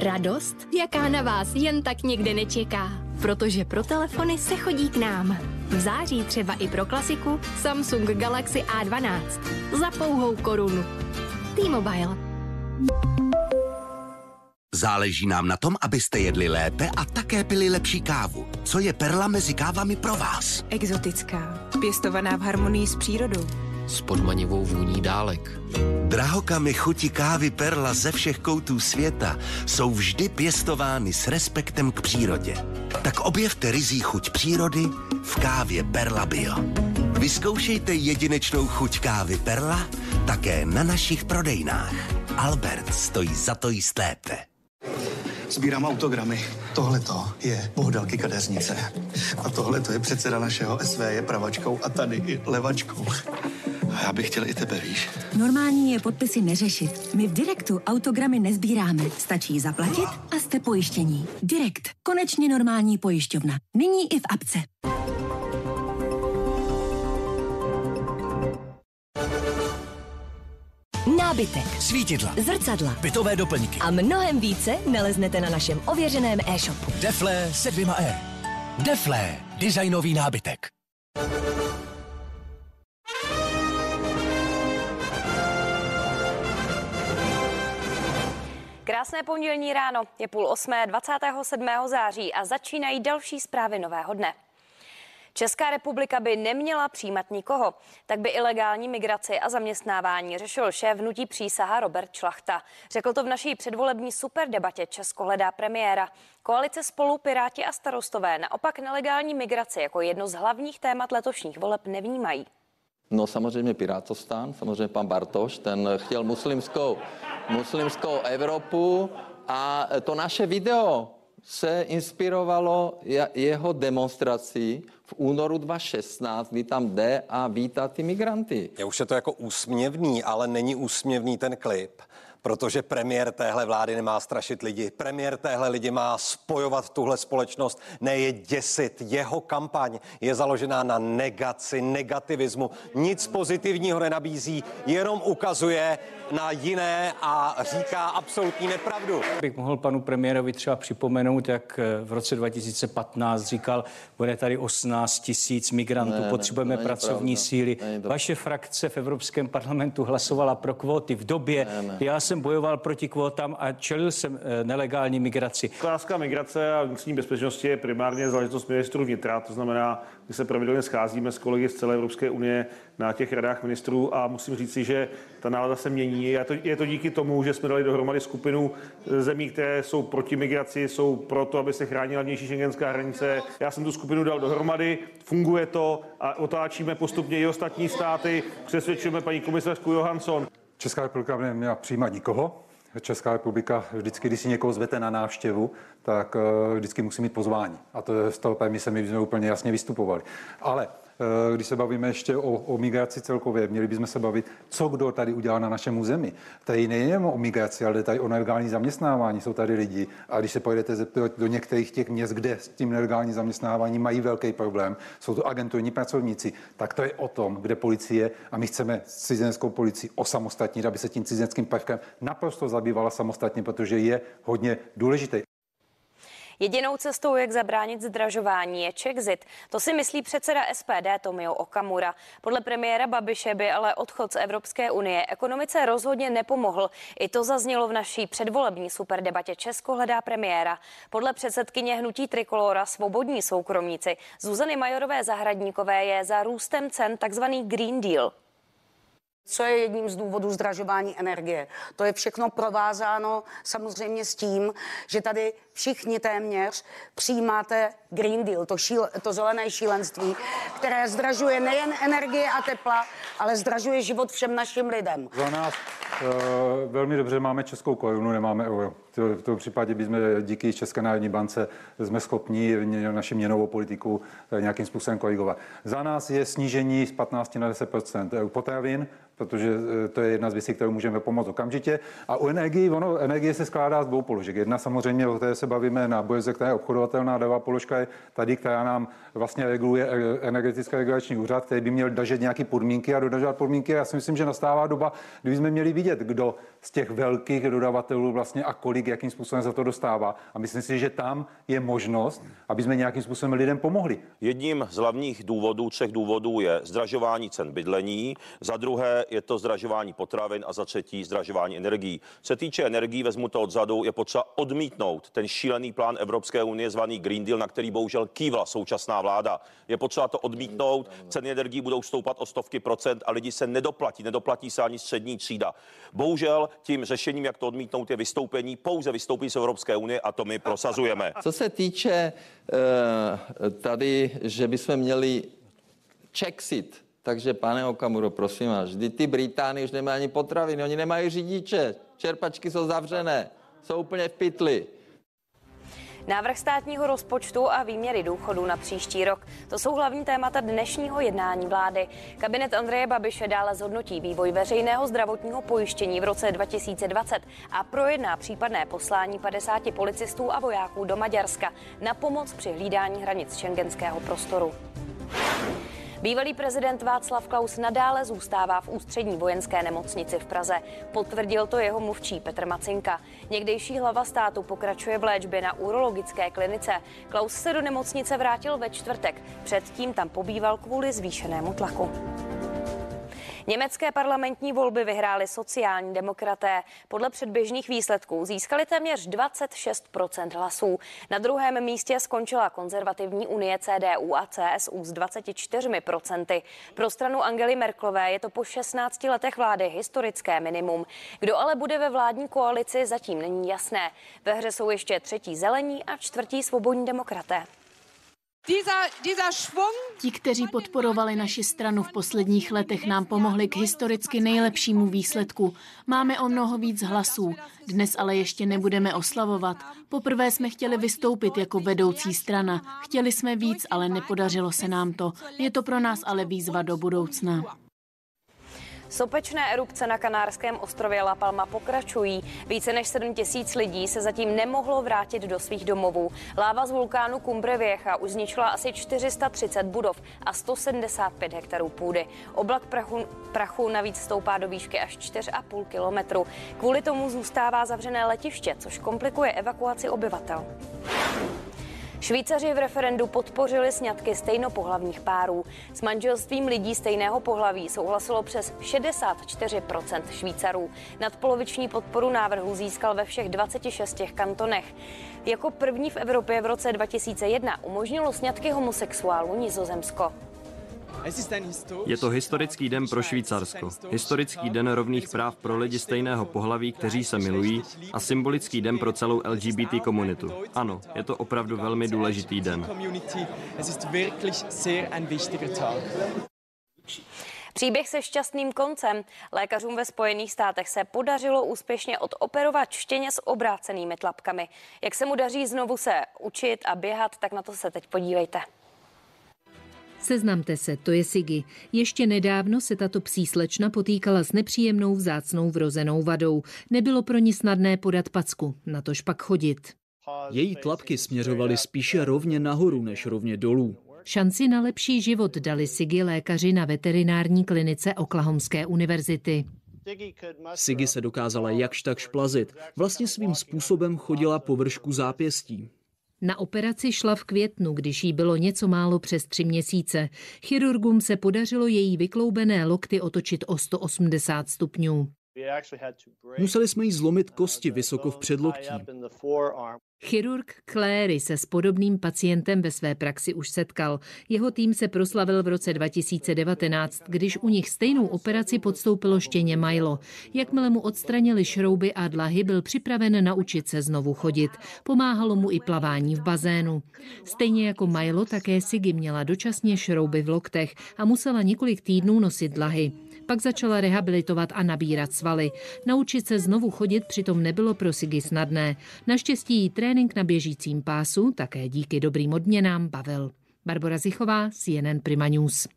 Radost, jaká na vás jen tak někde nečeká, protože pro telefony se chodí k nám. V září třeba i pro klasiku Samsung Galaxy A12 za pouhou korunu. T-Mobile. Záleží nám na tom, abyste jedli lépe a také pili lepší kávu. Co je perla mezi kávami pro vás? Exotická, pěstovaná v harmonii s přírodou. S podmanivou vůní dálek. Drahokamy chuti kávy Perla ze všech koutů světa jsou vždy pěstovány s respektem k přírodě. Tak objevte rizí chuť přírody v kávě Perla Bio. Vyzkoušejte jedinečnou chuť kávy Perla také na našich prodejnách. Albert stojí za to jíst lépe. Sbírám autogramy. Tohle je Bohdalky kadeřnice. A tohle je předseda našeho SV, je pravačkou a tady i levačkou. A já bych chtěl i tebe, víš. Normální je podpisy neřešit. My v Direktu autogramy nezbíráme. Stačí zaplatit a jste pojištění. Direkt. Konečně normální pojišťovna. Nyní i v apce. Nábytek, Svítidla, zrcadla bytové doplňky. a mnohem více naleznete na našem ověřeném e-shopu. Deflé se dvěma E. Deflé, designový nábytek. Krásné pondělní ráno, je půl osmé 27. září a začínají další zprávy nového dne. Česká republika by neměla přijímat nikoho, tak by ilegální migraci a zaměstnávání řešil šéf hnutí přísaha Robert Šlachta. Řekl to v naší předvolební superdebatě Česko hledá premiéra. Koalice spolu Piráti a starostové naopak nelegální migraci jako jedno z hlavních témat letošních voleb nevnímají. No samozřejmě Pirátostán, samozřejmě pan Bartoš, ten chtěl muslimskou, muslimskou Evropu a to naše video se inspirovalo je- jeho demonstrací v únoru 2016, kdy tam jde a vítá ty migranty. Je už je to jako úsměvný, ale není úsměvný ten klip. Protože premiér téhle vlády nemá strašit lidi. Premiér téhle lidi má spojovat tuhle společnost, ne je děsit. Jeho kampaň je založená na negaci, negativismu. Nic pozitivního nenabízí, jenom ukazuje na jiné a říká absolutní nepravdu. Bych mohl panu premiérovi třeba připomenout, jak eh, v roce 2015 říkal, bude tady 18 tisíc migrantů, Ne, ne, potřebujeme není pracovní pravda. síly. Vaše frakce v Evropském parlamentu hlasovala pro kvóty v době, Ne, ne. já jsem bojoval proti kvótám a čelil jsem eh, nelegální migraci. Otázka migrace a vnitřní bezpečnosti je primárně záležitost ministrů vnitra, to znamená, my se pravidelně scházíme s kolegy z celé Evropské unie na těch radách ministrů a musím říci, že ta nálada se mění. Je to, je to díky tomu, že jsme dali dohromady skupinu eh, zemí, které jsou proti migraci, jsou proto, aby se chránila vnější šengenská hranice. Já jsem tu skupinu dal dohromady, funguje to a otáčíme postupně i ostatní státy, přesvědčujeme paní komisařku Johansson. Česká republika by neměla přijímat nikoho. Česká republika vždycky, když si někoho zvete na návštěvu, tak eh, vždycky musí mít pozvání. A to z toho my se my jsme úplně jasně vystupovali. Ale když se bavíme ještě o, o migraci celkově, měli bychom se bavit, co kdo tady udělal na našem území. Tady nejen o migraci, ale tady o nelegální zaměstnávání. Jsou tady lidi. A když se pojedete zeptat do některých těch měst, kde s tím nelegální zaměstnávání mají velký problém, jsou to agenturní pracovníci, tak to je o tom, kde policie a my chceme cizineckou policii osamostatnit, aby se tím cizineckým prvkem naprosto zabývala samostatně, protože je hodně důležitý. Jedinou cestou, jak zabránit zdražování, je Czexit. To si myslí předseda SPD Tomio Okamura. Podle premiéra Babiše by ale odchod z Evropské unie ekonomice rozhodně nepomohl. I to zaznělo v naší předvolební superdebatě Česko hledá premiéra. Podle předsedkyně hnutí Trikolora Svobodní soukromníci Zuzany Majorové Zahradníkové je za růstem cen takzvaný Green Deal. Co je jedním z důvodů zdražování energie? To je všechno provázáno samozřejmě s tím, že tady všichni téměř přijímáte Green Deal, to, šíl, to zelené šílenství, které zdražuje nejen energie a tepla, ale zdražuje život všem našim lidem. Za nás uh, velmi dobře máme českou korunu, nemáme euro. V tom případě bychom díky České národní bance jsme schopni naši měnovou politiku eh, nějakým způsobem korigovat. Za nás je snížení z 15 na 10% potravin, protože eh, to je jedna z věcí, kterou můžeme pomoct okamžitě. A u energie, ono, energie se skládá z dvou položek. Jedna samozřejmě, o které se bavíme na burze, která je obchodovatelná, druhá položka je tady, která nám vlastně reguluje energetický regulační úřad, který by měl držet nějaké podmínky a dodržovat podmínky. Já si myslím, že nastává doba, kdy jsme měli vidět, kdo z těch velkých dodavatelů vlastně a kolik, jakým způsobem za to dostává. A myslím si, že tam je možnost, aby jsme nějakým způsobem lidem pomohli. Jedním z hlavních důvodů, třech důvodů je zdražování cen bydlení, za druhé je to zdražování potravin a za třetí zdražování energií. Se týče energií, vezmu to odzadu, je potřeba odmítnout ten šílený plán Evropské unie zvaný Green Deal, na který bohužel kývla současná vláda. Je potřeba to odmítnout, ceny energií budou stoupat o stovky procent a lidi se nedoplatí, nedoplatí se ani střední třída. Bohužel tím řešením, jak to odmítnout, je vystoupení, pouze vystoupení z Evropské unie a to my prosazujeme. Co se týče uh, tady, že bychom měli Czexit, takže pane Okamuro, prosím vás, vždy ty Britány už nemají ani potraviny, oni nemají řidiče, čerpačky jsou zavřené, jsou úplně v pytli. Návrh státního rozpočtu a výměry důchodů na příští rok. To jsou hlavní témata dnešního jednání vlády. Kabinet Andreje Babiše dále zhodnotí vývoj veřejného zdravotního pojištění v roce 2020 a projedná případné poslání 50 policistů a vojáků do Maďarska na pomoc při hlídání hranic šengenského prostoru. Bývalý prezident Václav Klaus nadále zůstává v ústřední vojenské nemocnici v Praze. Potvrdil to jeho mluvčí Petr Macinka. Někdejší hlava státu pokračuje v léčbě na urologické klinice. Klaus se do nemocnice vrátil ve čtvrtek. Předtím tam pobýval kvůli zvýšenému tlaku. Německé parlamentní volby vyhrály sociální demokraté. Podle předběžných výsledků získali téměř 26% hlasů. Na druhém místě skončila konzervativní unie CDU a CSU s 24% Pro stranu Angely Merklové je to po 16 letech vlády historické minimum. Kdo ale bude ve vládní koalici, zatím není jasné. Ve hře jsou ještě třetí zelení a čtvrtí svobodní demokraté. Ti, kteří podporovali naši stranu v posledních letech, nám pomohli k historicky nejlepšímu výsledku. Máme o mnoho víc hlasů. Dnes ale ještě nebudeme oslavovat. Poprvé jsme chtěli vystoupit jako vedoucí strana. Chtěli jsme víc, ale nepodařilo se nám to. Je to pro nás ale výzva do budoucna. Sopečné erupce na kanárském ostrově La Palma pokračují. Více než 7 tisíc lidí se zatím nemohlo vrátit do svých domovů. Láva z vulkánu Cumbre Vieja už zničila asi 430 budov a 175 hektarů půdy. Oblak prachu, prachu navíc stoupá do výšky až 4,5 kilometru. Kvůli tomu zůstává zavřené letiště, což komplikuje evakuaci obyvatel. Švýcaři v referendu podpořili sňatky stejnopohlavních párů. S manželstvím lidí stejného pohlaví souhlasilo přes 64% Švýcarů. Nadpoloviční podporu návrhu získal ve všech 26 kantonech. Jako první v Evropě v roce 2001 umožnilo sňatky homosexuálů Nizozemsko. Je to historický den pro Švýcarsko, historický den rovných práv pro lidi stejného pohlaví, kteří se milují a symbolický den pro celou LGBT komunitu. Ano, je to opravdu velmi důležitý den. Příběh se šťastným koncem. Lékařům ve Spojených státech se podařilo úspěšně odoperovat štěně s obrácenými tlapkami. Jak se mu daří znovu se učit a běhat, tak na to se teď podívejte. Seznamte se, to je Sigi. Ještě nedávno se tato psí slečna potýkala s nepříjemnou vzácnou vrozenou vadou. Nebylo pro ní snadné podat packu, natož pak chodit. Její tlapky směřovaly spíše rovně nahoru než rovně dolů. Šanci na lepší život dali Sigi lékaři na veterinární klinice Oklahomské univerzity. Sigi se dokázala jakž takž plazit. Vlastně svým způsobem chodila po vršku zápěstí. Na operaci šla v květnu, když jí bylo něco málo přes tři měsíce. Chirurgům se podařilo její vykloubené lokty otočit o 180 stupňů. Museli jsme jí zlomit kosti vysoko v předloktí. Chirurg Clary se s podobným pacientem ve své praxi už setkal. Jeho tým se proslavil v roce 2019, když u nich stejnou operaci podstoupilo štěně Milo. Jakmile mu odstranili šrouby a dlahy, byl připraven naučit se znovu chodit. Pomáhalo mu i plavání v bazénu. Stejně jako Milo, také Sigi měla dočasně šrouby v loktech a musela několik týdnů nosit dlahy. Pak začala rehabilitovat a nabírat svaly. Naučit se znovu chodit přitom nebylo pro Sigi snadné. Naštěstí jí trénink na běžícím pásu také díky dobrým odměnám bavil. Barbara Zichová, CNN Prima News.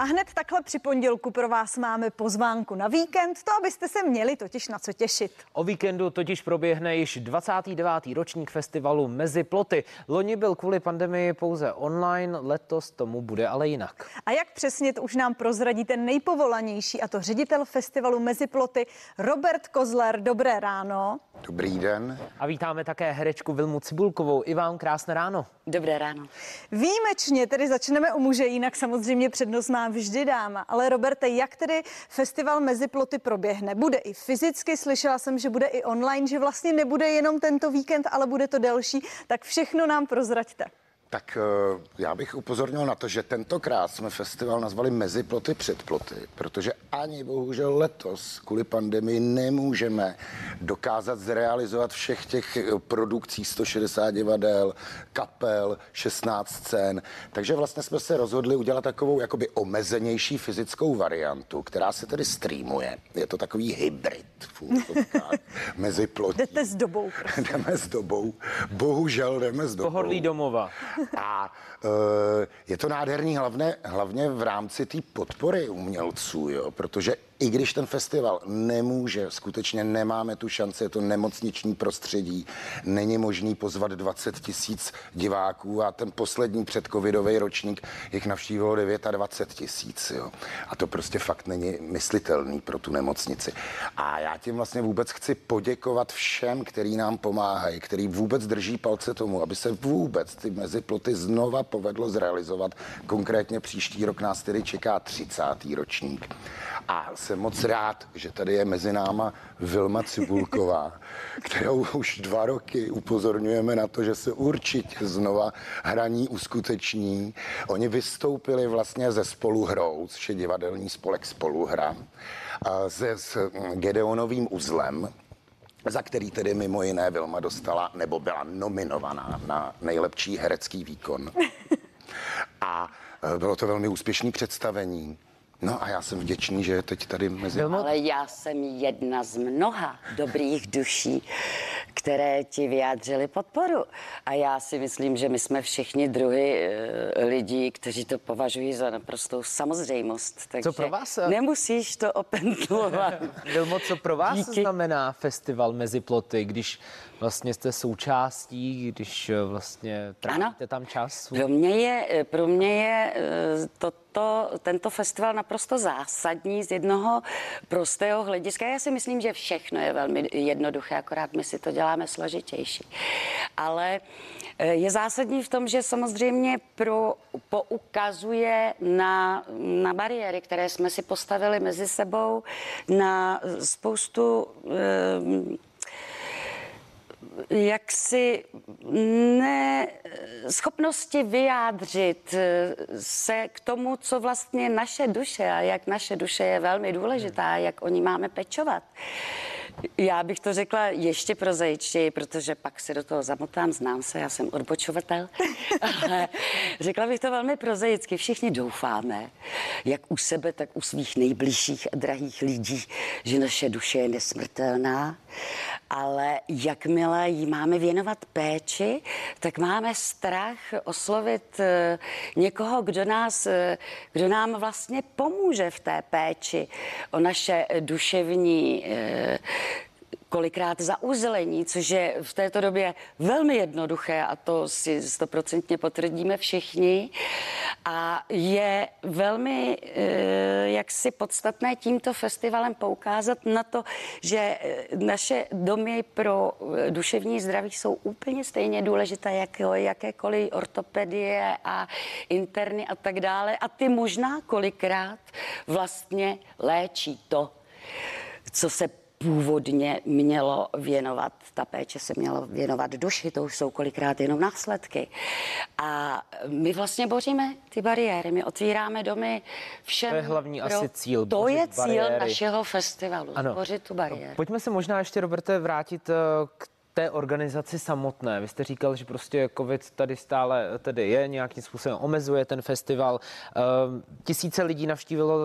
A hned takhle při pondělku pro vás máme pozvánku na víkend, to abyste se měli totiž na co těšit. O víkendu totiž proběhne již 29. ročník festivalu Mezi ploty. Loni byl kvůli pandemii pouze online, letos tomu bude ale jinak. A jak přesně to už nám prozradí ten nejpovolanější, a to ředitel festivalu Mezi ploty Robert Kozler. Dobré ráno. Dobrý den. A vítáme také herečku Vilmu Cibulkovou. I vám krásné ráno. Dobré ráno. Výjimečně tedy začneme u muže, jinak samozřejmě přednost má vždy dáma. Ale Roberte, jak tedy festival Meziploty proběhne? Bude i fyzicky, slyšela jsem, že bude i online, že vlastně nebude jenom tento víkend, ale bude to delší. Tak všechno nám prozraďte. Tak eh, já bych upozornil na to, že tentokrát jsme festival nazvali Mezi ploty před ploty, protože ani bohužel letos kvůli pandemii nemůžeme dokázat zrealizovat všech těch eh, produkcí 160 divadel, kapel, 16 scén. Takže vlastně jsme se rozhodli udělat takovou jakoby omezenější fyzickou variantu, která se tedy streamuje. Je to takový hybrid mezi plotí. Jdete s dobou. jdeme s dobou. Bohužel jdeme s dobou. Pohodlí domova. A uh, je to nádherný hlavně, hlavně v rámci té podpory umělců, jo, protože i když ten festival nemůže, skutečně nemáme tu šanci, je to nemocniční prostředí, není možný pozvat 20 tisíc diváků a ten poslední předcovidový ročník jich navštívilo 29 tisíc. A to prostě fakt není myslitelný pro tu nemocnici. A já tím vlastně vůbec chci poděkovat všem, který nám pomáhají, který vůbec drží palce tomu, aby se vůbec ty meziploty znova povedlo zrealizovat. Konkrétně příští rok nás tedy čeká 30. ročník. A jsem moc rád, že tady je mezi náma Vilma Cibulková, kterou už dva roky upozorňujeme na to, že se určitě znova hraní uskuteční. Oni vystoupili vlastně ze spoluhrou, což je divadelní spolek Spoluhra, se s Gedeonovým uzlem, za který tedy mimo jiné Vilma dostala nebo byla nominovaná na nejlepší herecký výkon. A e, bylo to velmi úspěšné představení. No a já jsem vděčný, že je teď tady mezi... Ale já jsem jedna z mnoha dobrých duší, které ti vyjádřili podporu. A já si myslím, že my jsme všichni druhy e, lidí, kteří to považují za naprostou samozřejmost. Takže co pro vás? Nemusíš to opentulovat. Vilmo, co pro vás Díky. znamená festival mezi ploty, když vlastně jste součástí, když vlastně trávíte tam čas? Pro mě je, pro mě je toto, tento festival naprosto zásadní z jednoho prostého hlediska. Já si myslím, že všechno je velmi jednoduché, akorát my si to děláme složitější. Ale je zásadní v tom, že samozřejmě pro, poukazuje na, na bariéry, které jsme si postavili mezi sebou, na spoustu eh, jaksi ne schopnosti vyjádřit se k tomu, co vlastně naše duše a jak naše duše je velmi důležitá, jak o ní máme pečovat. Já bych to řekla ještě prozaičtěji, protože pak se do toho zamotám, znám se, já jsem odbočovatel. Řekla bych to velmi prozaicky. Všichni doufáme, jak u sebe, tak u svých nejbližších a drahých lidí, že naše duše je nesmrtelná ale jakmile jí máme věnovat péči, tak máme strach oslovit eh, někoho, kdo, nás, eh, kdo nám vlastně pomůže v té péči o naše duševní eh, kolikrát zauzlení, což je v této době velmi jednoduché a to si stoprocentně potvrdíme všichni. A je velmi eh, jaksi podstatné tímto festivalem poukázat na to, že eh, naše domy pro eh, duševní zdraví jsou úplně stejně důležité jako jakékoliv ortopedie a interny a tak dále. A ty možná kolikrát vlastně léčí to, co se původně mělo věnovat, ta péče se mělo věnovat duši, to už jsou kolikrát jenom následky. A my vlastně boříme ty bariéry, my otvíráme domy všem. To je hlavní pro... asi cíl. To je cíl bariéry. našeho festivalu, Ano. bořit tu bariéru. Pojďme se možná ještě, Roberte, vrátit eh, k té organizaci samotné. Vy jste říkal, že prostě covid tady stále tedy je, nějakým způsobem omezuje ten festival. Ehm, Tisíce lidí navštívilo,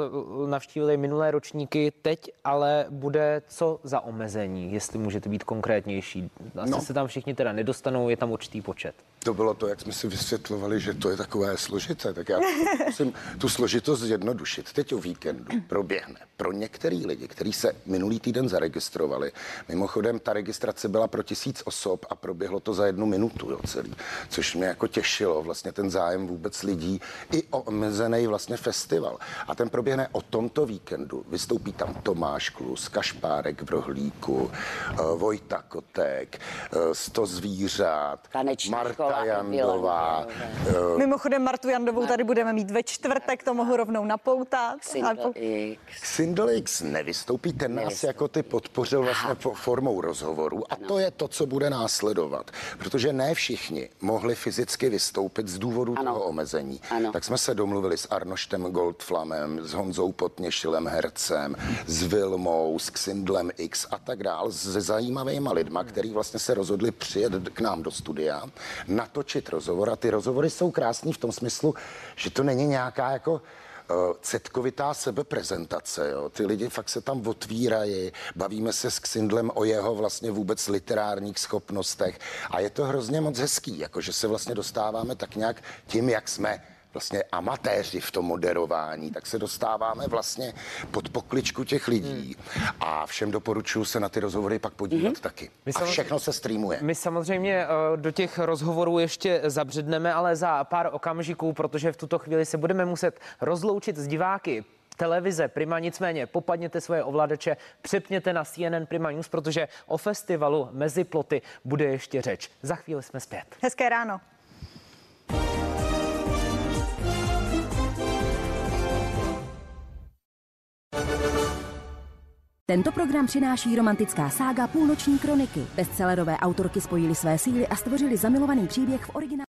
navštívili minulé ročníky, teď ale bude co za omezení, jestli můžete být konkrétnější. Asi No. se tam všichni teda nedostanou, je tam určitý počet. To bylo to, jak jsme si vysvětlovali, že to je takové složité. Tak já musím tu složitost zjednodušit. Teď o víkendu proběhne pro některý lidi, kteří se minulý týden zaregistrovali. Mimochodem, ta registrace byla pro tisíc osob a proběhlo to za jednu minutu jo, celý, což mě jako těšilo, vlastně ten zájem vůbec lidí i o omezený vlastně festival. A ten proběhne o tomto víkendu. Vystoupí tam Tomáš Klus, Kašpárek v Rohlíku, eh, Vojta Kotek, eh, Sto zvířat, Taneční Marta škola Jandová, eh, Mimochodem Martu Jandovou tady budeme mít ve čtvrtek, to mohu rovnou napoutat. Po- Sindel X nevystoupí, ten nás jako ty podpořil vlastně fo- formou rozhovoru a to je to, co bude následovat. Protože ne všichni mohli fyzicky vystoupit z důvodu toho omezení. Tak jsme se domluvili s Arnoštem Goldflamem, s Honzou Potněšilem hercem, s Vilmou, s Xindlem X a tak dál, se zajímavými lidma, který vlastně se rozhodli přijet k nám do studia, natočit rozhovor a ty rozhovory jsou krásný v tom smyslu, že to není nějaká jako eh, cetkovitá sebeprezentace. Jo. Ty lidi fakt se tam otvírají, bavíme se s Xindlem o jeho vlastně vůbec literárních schopnostech a je to hrozně moc hezký, jakože se vlastně dostáváme tak nějak tím, jak jsme vlastně amatéři v tom moderování, tak se dostáváme vlastně pod pokličku těch lidí a všem doporučuji se na ty rozhovory pak podívat taky. My A všechno se streamuje. My samozřejmě eh, do těch rozhovorů ještě zabředneme, ale za pár okamžiků, protože v tuto chvíli se budeme muset rozloučit s diváky televize Prima, nicméně popadněte svoje ovladače, přepněte na CNN Prima News, protože o festivalu Mezi ploty bude ještě řeč. Za chvíli jsme zpět. Hezké ráno. Tento program přináší romantická sága Půlnoční kroniky. Bestsellerové autorky spojily své síly a stvořili zamilovaný příběh v originálu.